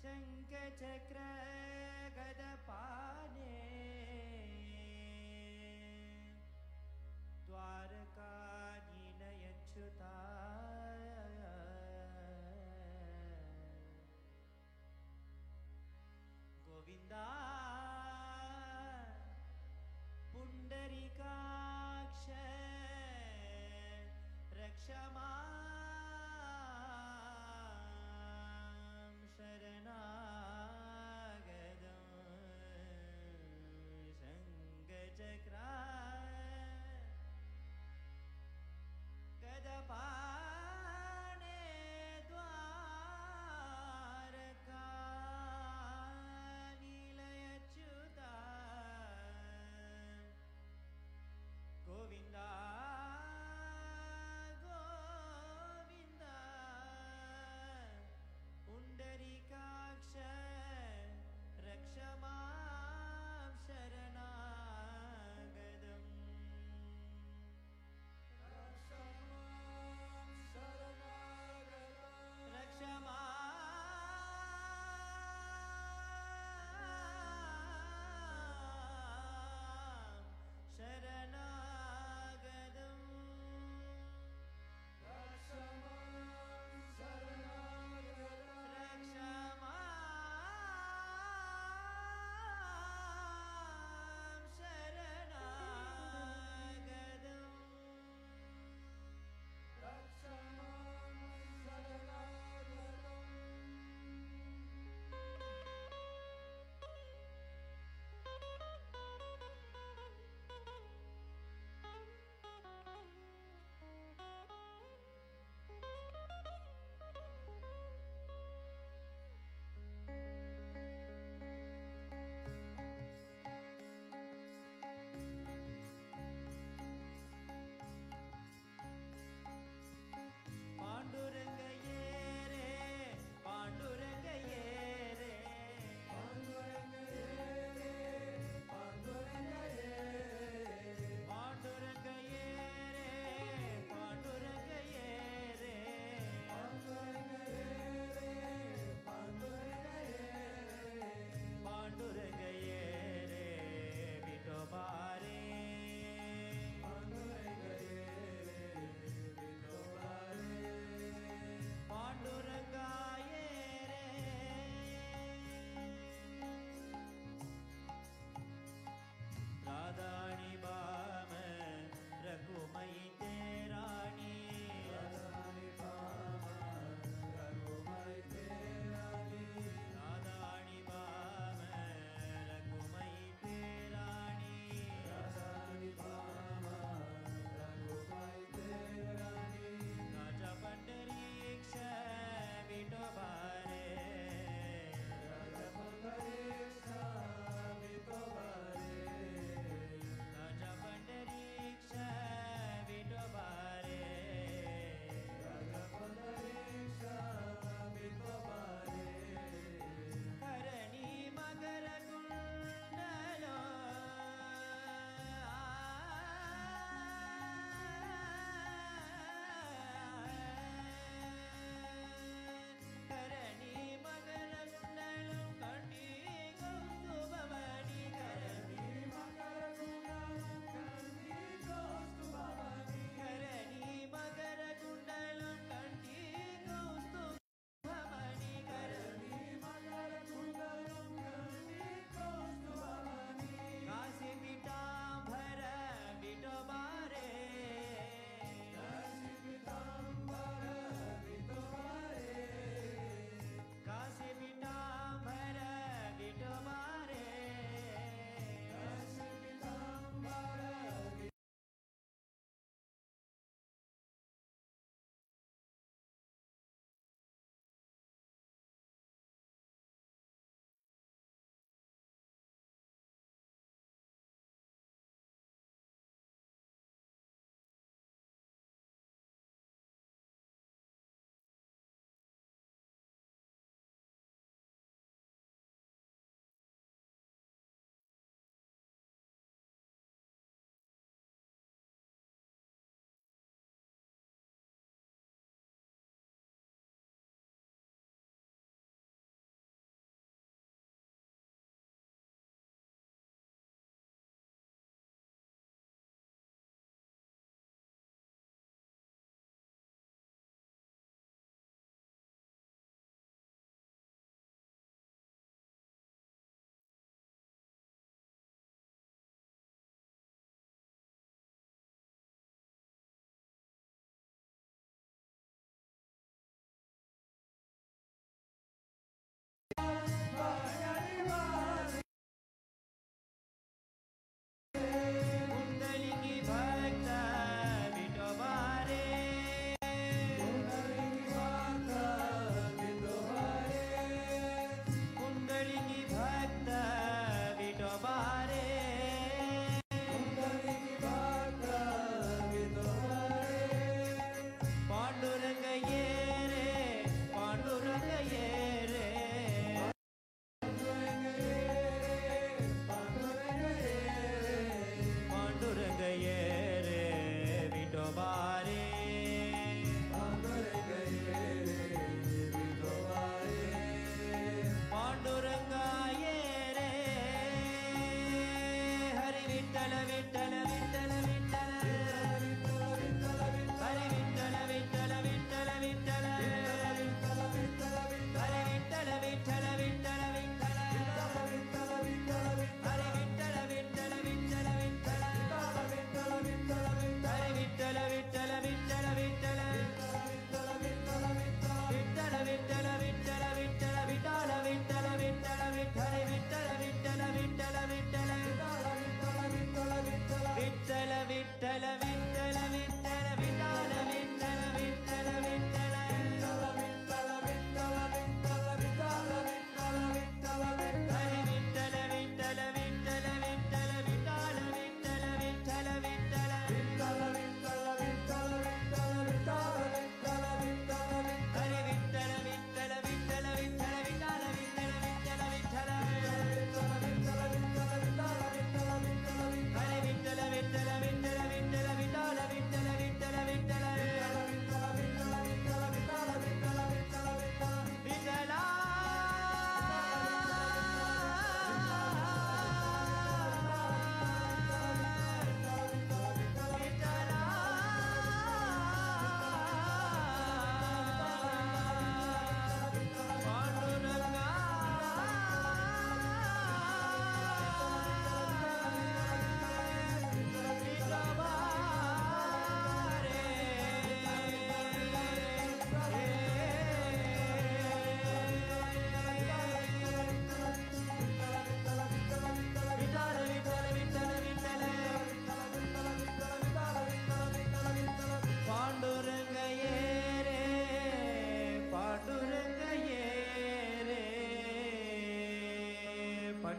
शङ्खचक्रगदपाने द्वारकानिनयच्छुता गोविन्दा पुण्डरिकाक्ष रक्षा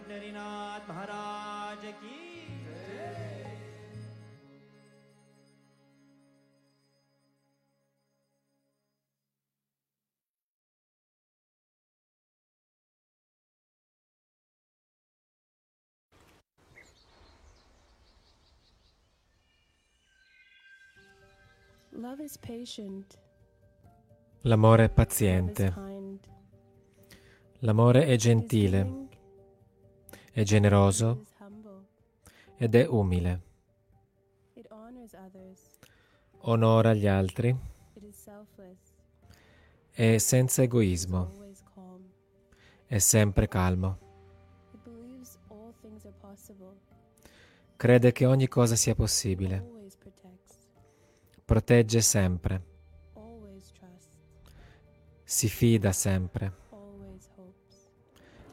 पंढरीनाथ महाराज की Love is patient. L'amore è Love is paziente, kind. l'amore è It is gentile, giving, è generoso ed è umile. Onora gli altri, è senza egoismo, è sempre calmo. Crede che ogni cosa sia possibile, protegge sempre, si fida sempre,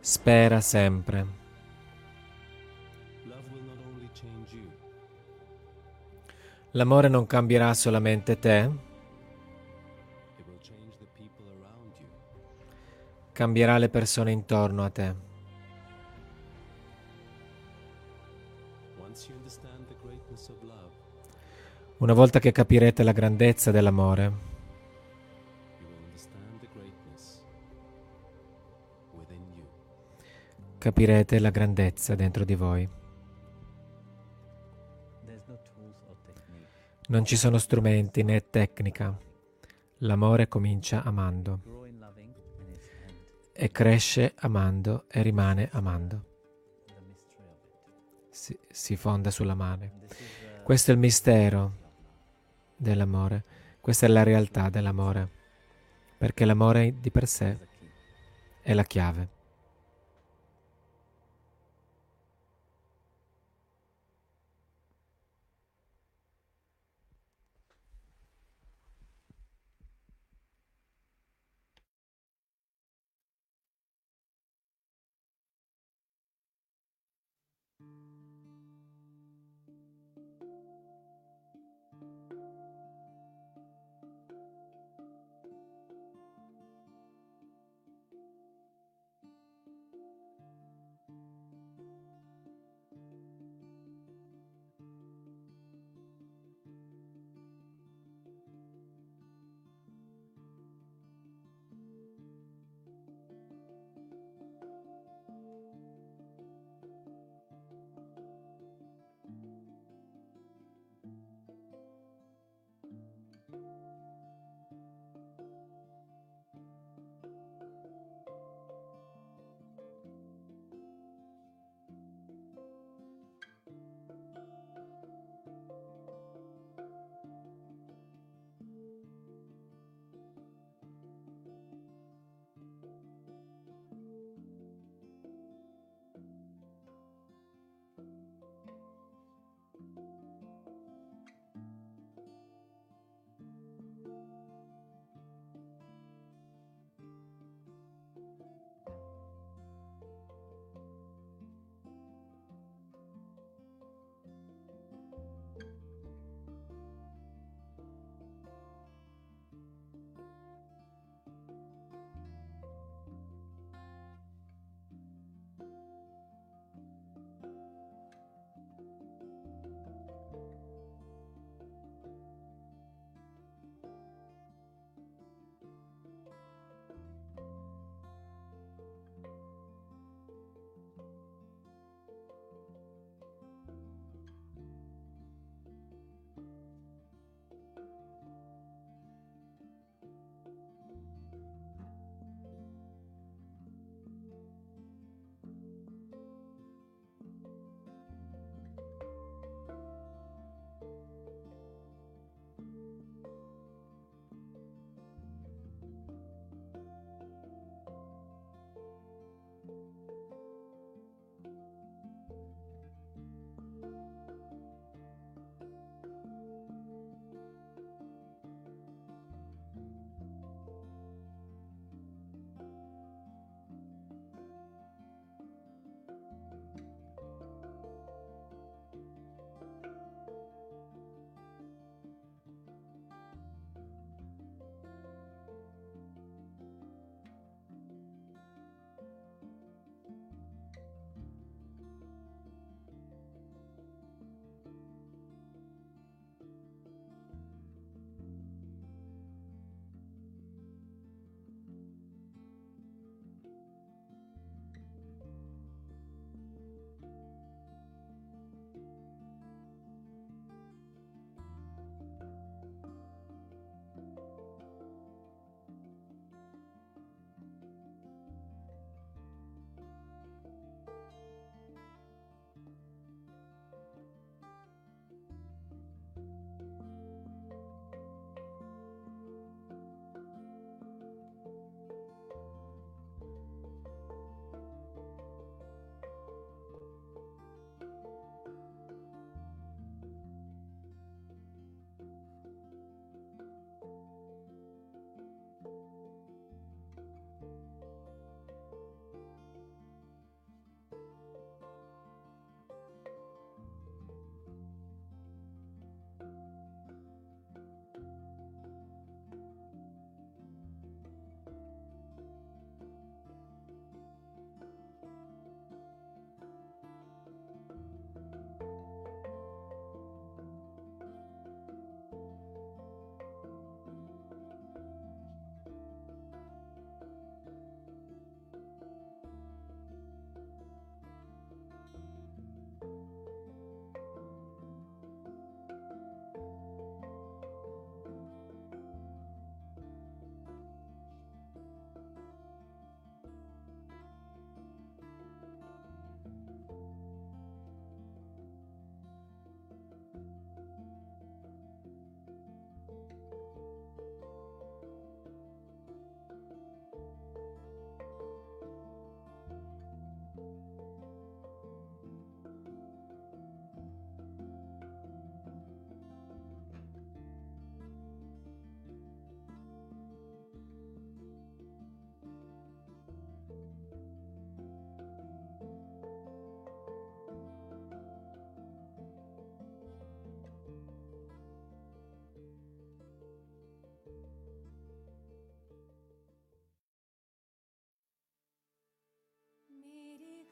spera sempre. L'amore non cambierà solamente te, cambierà le persone intorno a te. Una volta che capirete la grandezza dell'amore, capirete la grandezza dentro di voi. Non ci sono strumenti né tecnica. L'amore comincia amando e cresce amando e rimane amando. Si, si fonda uh, Questo è il mistero dell'amore. Questa è la realtà dell'amore. Perché l'amore di per sé è la chiave.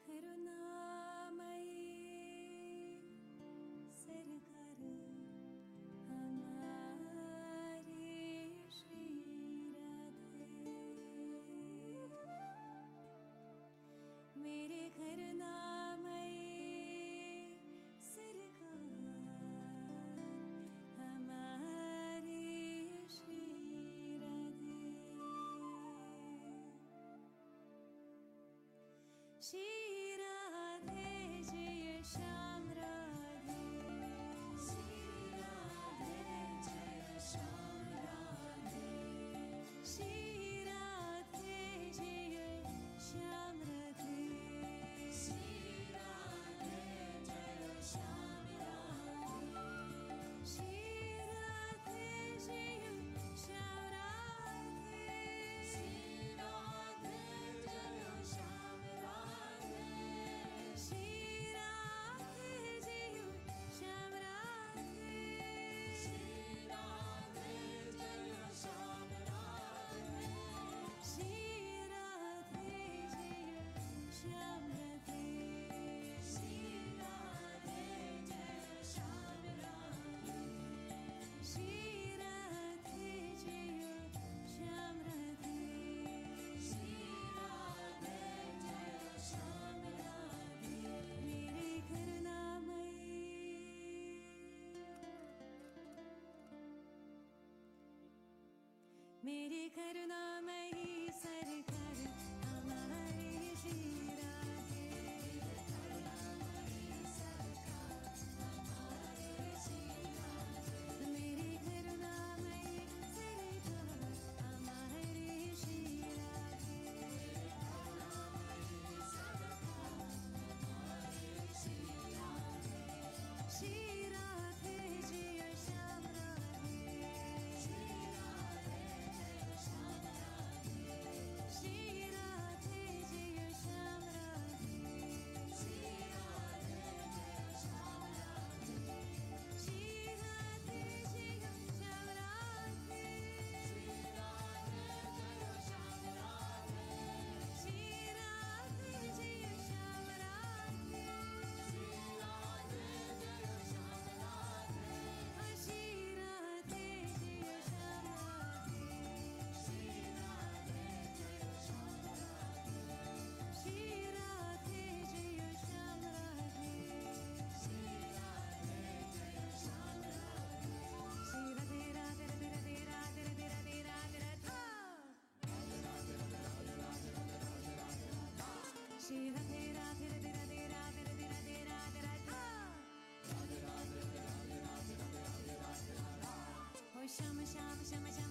Her 想。メリーカル chama, chama.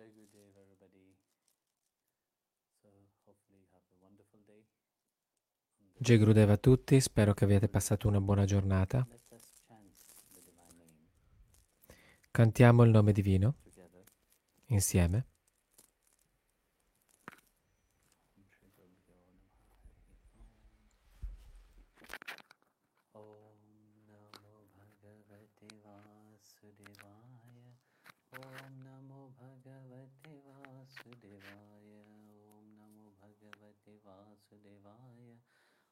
very good everybody. So hopefully have a wonderful day. Jai a tutti, spero che abbiate passato una buona giornata. Cantiamo il nome divino insieme.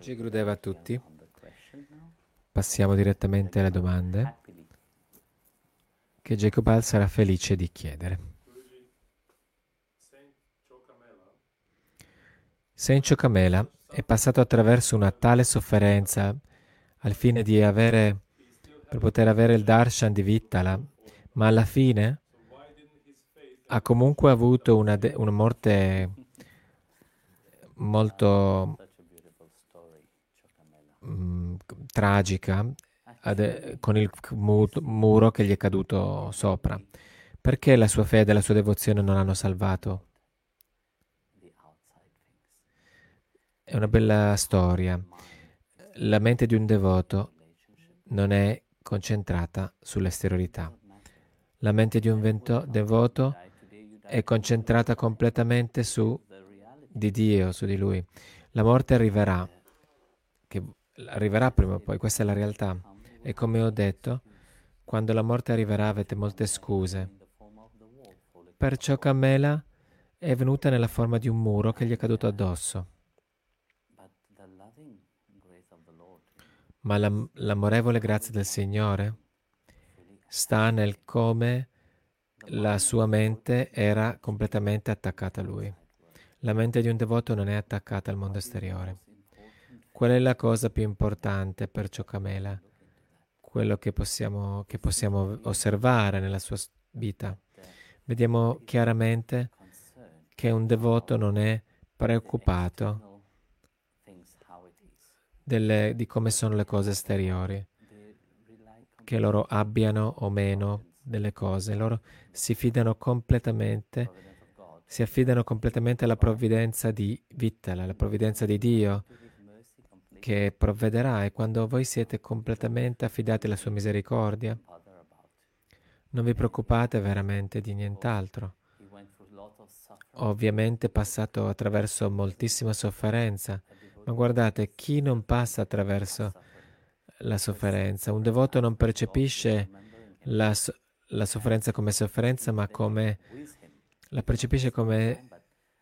Jai Gurudev, a tutti. Passiamo direttamente alle domande che Jacobal sarà felice di chiedere. Saint Ciocamela è passato attraverso una tale sofferenza al fine di avere, per poter avere il darshan di Vittala, ma alla fine ha comunque avuto una, de- una morte molto Chokamela. mm, tragica ade- con il mu- muro che gli è caduto sopra. Perché la sua fede e la sua devozione non hanno salvato? È una bella storia. La mente di un devoto non è concentrata sull'esteriorità. La mente di un vento- devoto è concentrata completamente su di Dio, su di Lui. La morte arriverà, che arriverà prima o poi, questa è la realtà. E come ho detto, quando la morte arriverà avete molte scuse. Perciò Camela è venuta nella forma di un muro che gli è caduto addosso. Ma l'am- l'amorevole grazia del Signore sta nel come la sua mente era completamente attaccata a Lui. La mente di un devoto non è attaccata al mondo esteriore. Qual è la cosa più importante per Ciocamela? Quello che possiamo, che possiamo osservare nella sua vita. Vediamo chiaramente che un devoto non è preoccupato delle- di come sono le cose esteriori. Che loro abbiano o meno delle cose, loro si fidano completamente, si affidano completamente alla provvidenza di Vittala, alla provvidenza di Dio che provvederà e quando voi siete completamente affidati alla sua misericordia, non vi preoccupate veramente di nient'altro. Ovviamente è passato attraverso moltissima sofferenza, ma guardate, chi non passa attraverso la sofferenza, un devoto non percepisce la, so- la sofferenza come sofferenza, ma come la percepisce come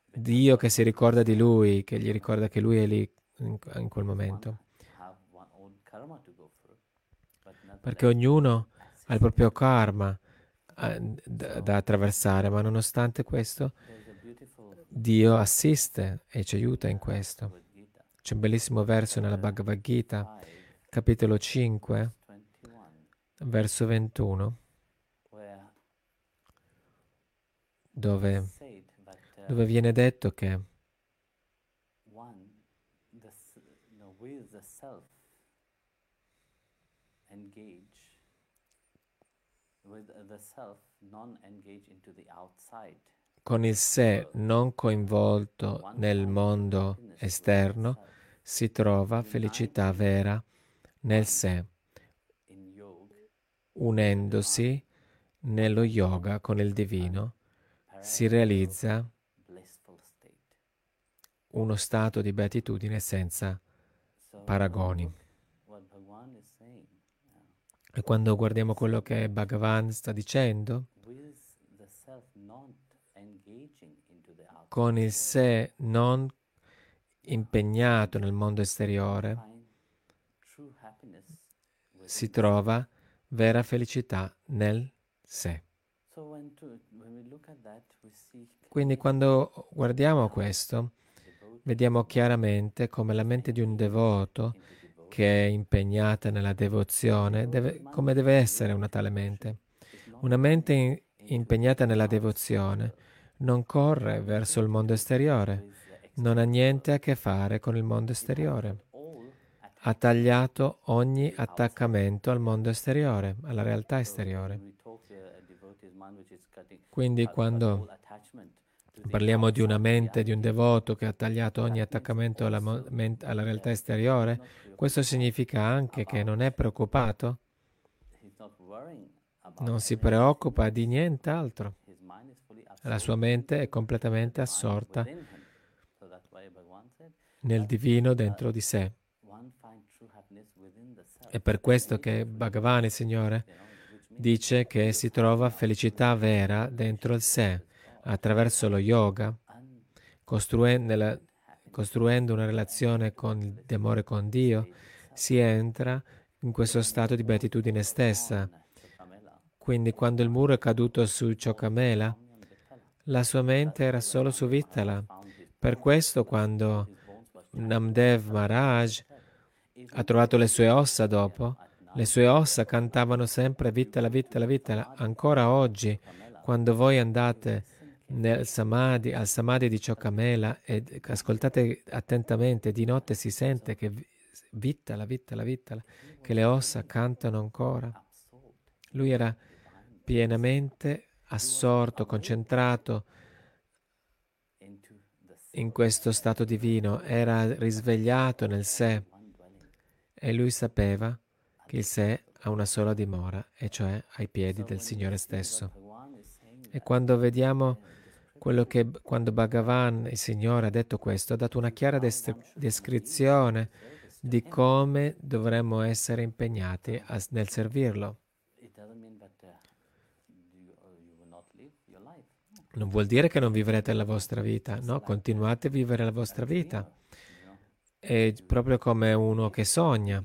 Dio che si ricorda di lui, che gli ricorda che lui è lì in, quel momento. Perché ognuno ha il proprio karma eh, da, da attraversare, ma nonostante questo Dio assiste e ci aiuta in questo. C'è un bellissimo verso nella Bhagavad Gita, 5, capitolo 5, 21, verso 21, dove, uh, dove viene detto che one, the, s- no, with the self engage, with the self non engage into the outside. con il sé non coinvolto nel mondo esterno si trova felicità vera nel sé, unendosi nello yoga con il divino, si realizza uno stato di beatitudine senza paragoni. E quando guardiamo quello che Bhagavan sta dicendo, con il sé non impegnato nel mondo esteriore, si trova vera felicità nel sé. Quindi quando guardiamo questo, vediamo chiaramente come la mente di un devoto che è impegnata nella devozione, deve- come deve essere una tale mente. Una mente in- impegnata nella devozione non corre verso il mondo esteriore, non ha niente a che fare con il mondo esteriore. Ha tagliato ogni attaccamento al mondo esteriore, alla realtà esteriore. Quindi quando parliamo di una mente di un devoto che ha tagliato ogni attaccamento alla, mo- ment- alla realtà esteriore, questo significa anche che non è preoccupato, non si preoccupa di nient'altro. La sua mente è completamente assorta nel divino dentro di sé. È per questo che Bhagavan, il Signore, dice che si trova felicità vera dentro il sé, attraverso lo yoga, costruendo una relazione con, di amore con Dio, si entra in questo stato di beatitudine stessa. Quindi quando il muro è caduto su Chocamela, la sua mente era solo su Vittala. Per questo quando Namdev Maharaj ha trovato le sue ossa dopo, le sue ossa cantavano sempre Vittala, Vittala, Vittala. Ancora oggi, quando voi andate nel samadhi, al samadhi di Chocamela e ascoltate attentamente, di notte si sente che Vittala, Vittala, Vittala, che le ossa cantano ancora. Lui era pienamente assorto, concentrato in questo stato divino, era risvegliato nel sé e lui sapeva il sé ha una sola dimora, e cioè ai piedi del Signore stesso. E quando vediamo quello che quando Bhagavan, il Signore, ha detto questo, ha dato una chiara des- descrizione di come dovremmo essere impegnati a- nel servirlo. Non vuol dire che non vivrete la vostra vita, no, continuate a vivere la vostra vita. È proprio come uno che sogna,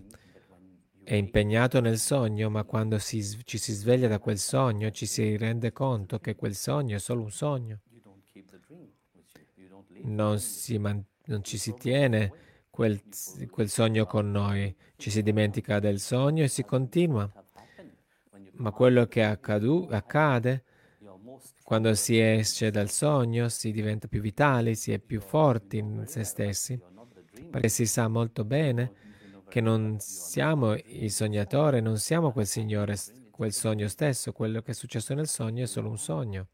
è impegnato nel sogno, ma quando si ci si sveglia da quel sogno ci si rende conto che quel sogno è solo un sogno. Non, si non ci si tiene quel, quel sogno con noi, ci si dimentica del sogno e si continua. Ma quello che accadu- accade quando si esce dal sogno si diventa più vitali, si è più forti in se stessi, perché si sa molto bene che non siamo i sognatori, non siamo quel Signore, quel sogno stesso, quello che è successo nel sogno è solo un sogno.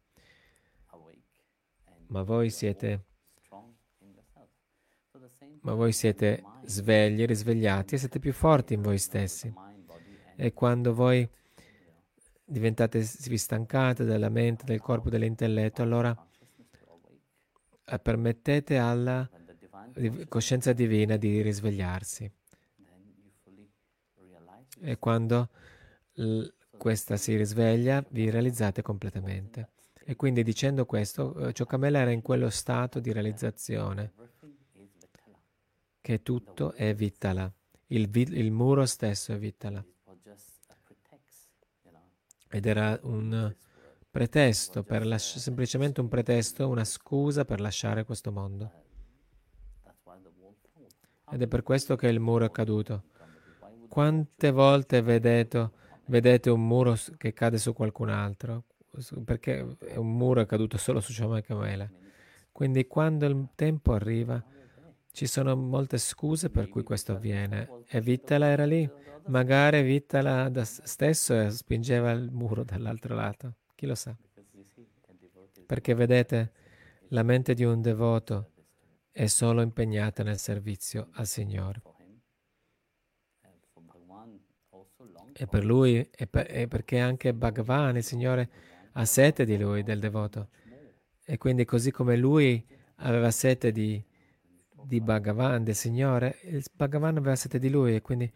Ma voi siete, ma voi siete svegli, risvegliati e siete più forti in voi stessi. E quando voi diventate, vi stancate della mente, del corpo, dell'intelletto, allora eh, permettete alla coscienza divina di risvegliarsi. E quando l- questa si risveglia, vi realizzate completamente. E quindi dicendo questo, eh, Ciocamela era in quello stato di realizzazione che tutto è Vittala. Il, vi- il muro stesso è Vittala. Ed era un pretesto, lasci- semplicemente un pretesto, una scusa per lasciare questo mondo. Ed è per questo che il muro è caduto. Quante volte vedete, vedete un muro che cade su qualcun altro? Perché un muro è caduto solo su Shoma e Kamela. Quindi quando il tempo arriva, ci sono molte scuse per cui questo avviene. E Vittala era lì. Magari Vittala stesso spingeva il muro dall'altro lato. Chi lo sa? Perché vedete, la mente di un devoto è solo impegnata nel servizio al Signore. E per lui, e, per- e perché anche Bhagavan, il Signore, ha sete di lui, del devoto. E quindi così come lui aveva sete di, di Bhagavan, del Signore, Bhagavan aveva sete di lui. E quindi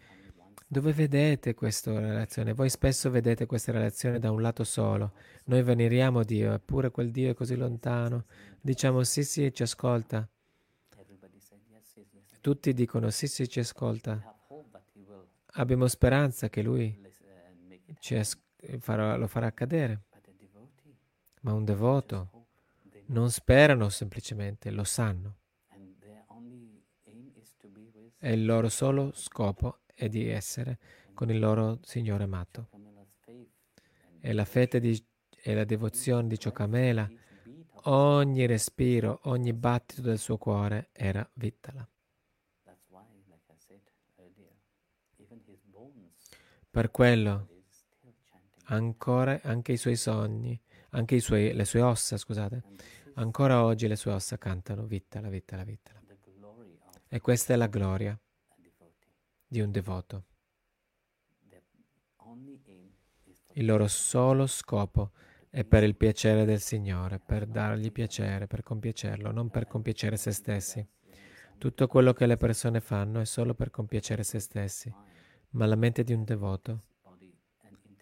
dove vedete questa relazione? Voi spesso vedete questa relazione da un lato solo. Noi veneriamo Dio, eppure quel Dio è così lontano. Diciamo sì, sì, ci ascolta. Tutti dicono sì, sì, ci ascolta. Abbiamo speranza che Lui farà- lo farà accadere. Ma un devoto non sperano semplicemente, lo sanno. E il loro solo scopo è di essere con il loro Signore amato. E la fede di- e la devozione di Ciocamela, ogni respiro, ogni battito del suo cuore era Vittala. Per quello, ancora anche i suoi sogni, anche i suoi- le sue ossa, scusate, ancora oggi le sue ossa cantano Vittala, Vittala, Vittala. E questa è la gloria di un devoto. Il loro solo scopo è per il piacere del Signore, per dargli piacere, per compiacerlo, non per compiacere se stessi. Tutto quello che le persone fanno è solo per compiacere se stessi, ma la mente di un devoto,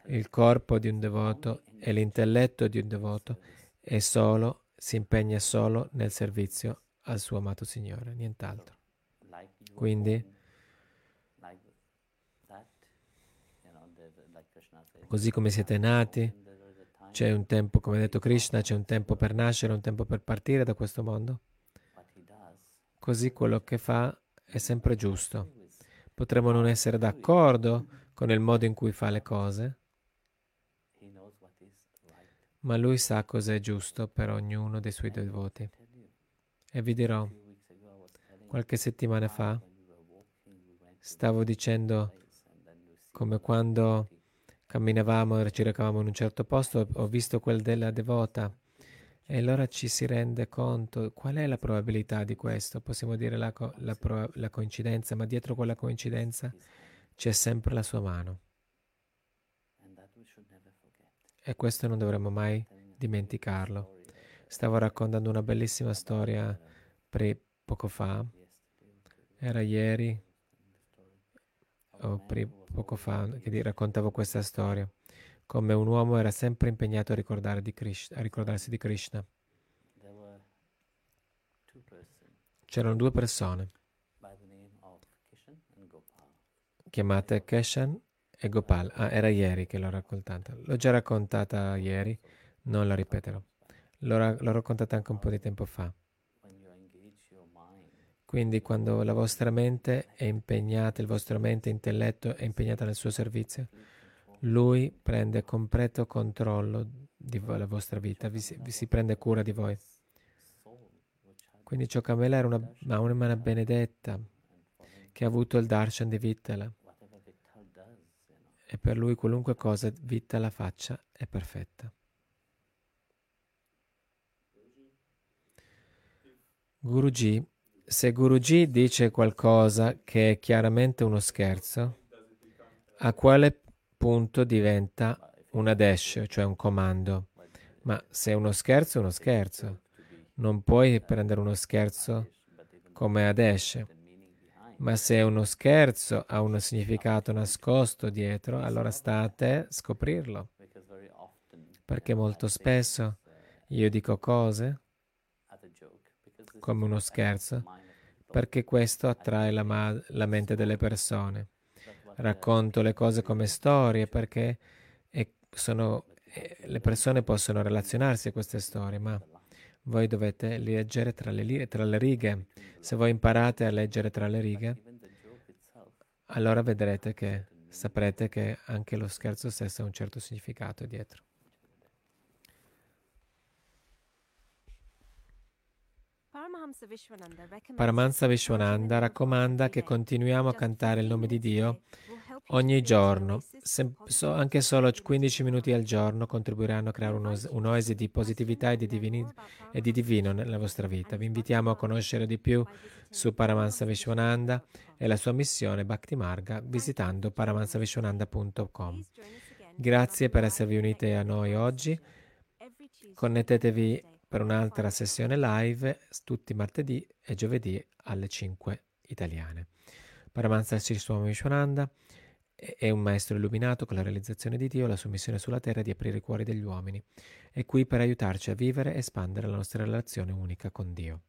il corpo di un devoto e l'intelletto di un devoto è solo, si impegna solo nel servizio al suo amato Signore, nient'altro. Quindi- Così come siete nati, c'è un tempo, come ha detto Krishna, c'è un tempo per nascere, un tempo per partire da questo mondo. Così quello che fa è sempre giusto. Potremmo non essere d'accordo con il modo in cui fa le cose, ma lui sa cosa è giusto per ognuno dei suoi devoti. E vi dirò, qualche settimana fa stavo dicendo come quando camminavamo e ci recavamo in un certo posto, ho visto quel della devota e allora ci si rende conto qual è la probabilità di questo. Possiamo dire la, co- la pro- la coincidenza, ma dietro quella coincidenza c'è sempre la sua mano e questo non dovremmo mai dimenticarlo. Stavo raccontando una bellissima storia pre- poco fa, era ieri o pre- poco fa che raccontavo questa storia, come un uomo era sempre impegnato a, di Krish- a ricordarsi di Krishna. C'erano due persone chiamate Keshan e Gopal. Ah, era ieri che l'ho raccontata. L'ho già raccontata ieri, non la ripeterò. L'ho, l'ho raccontata anche un po' di tempo fa. Quindi quando la vostra mente è impegnata, il vostro mente intelletto è impegnata nel suo servizio, lui prende completo controllo di vo- la vostra vita, vi si, vi si prende cura di voi. Quindi Ciocamela era una, una benedetta che ha avuto il darshan di Vittala e per lui qualunque cosa Vittala faccia è perfetta. Guruji, se Guruji dice qualcosa che è chiaramente uno scherzo, a quale punto diventa un adesh, cioè un comando? Ma se è uno scherzo, è uno scherzo. Non puoi prendere uno scherzo come meaning behind. Ma se uno scherzo ha un significato nascosto dietro, allora sta a te scoprirlo. Perché molto spesso io dico cose a come uno scherzo, perché questo attrae la, ma- la mente delle persone. Racconto le cose come storie perché sono- e le persone possono relazionarsi a queste storie, ma voi dovete leggere tra le, tra le righe. Se voi imparate a leggere tra le righe, allora vedrete che saprete che anche lo scherzo stesso ha un certo significato dietro. Vishwananda Paramansa Vishwananda raccomanda che continuiamo a cantare il nome di Dio ogni giorno. Se- so- anche solo 15 minuti al giorno contribuiranno a creare un'oasi di positività e di, divini- e di divino nella vostra vita. Vi invitiamo a conoscere di più su Paramansa Vishwananda e la sua missione Bhakti Marga visitando paramansavishwananda.com. Grazie per esservi uniti a noi oggi. Connettetevi per un'altra sessione live tutti martedì e giovedì alle 5 italiane. Paramahansa Sri Swami Vishwananda è un maestro illuminato con la realizzazione di Dio, la sua missione sulla terra è di aprire i cuori degli uomini. È qui per aiutarci a vivere e espandere la nostra relazione unica con Dio.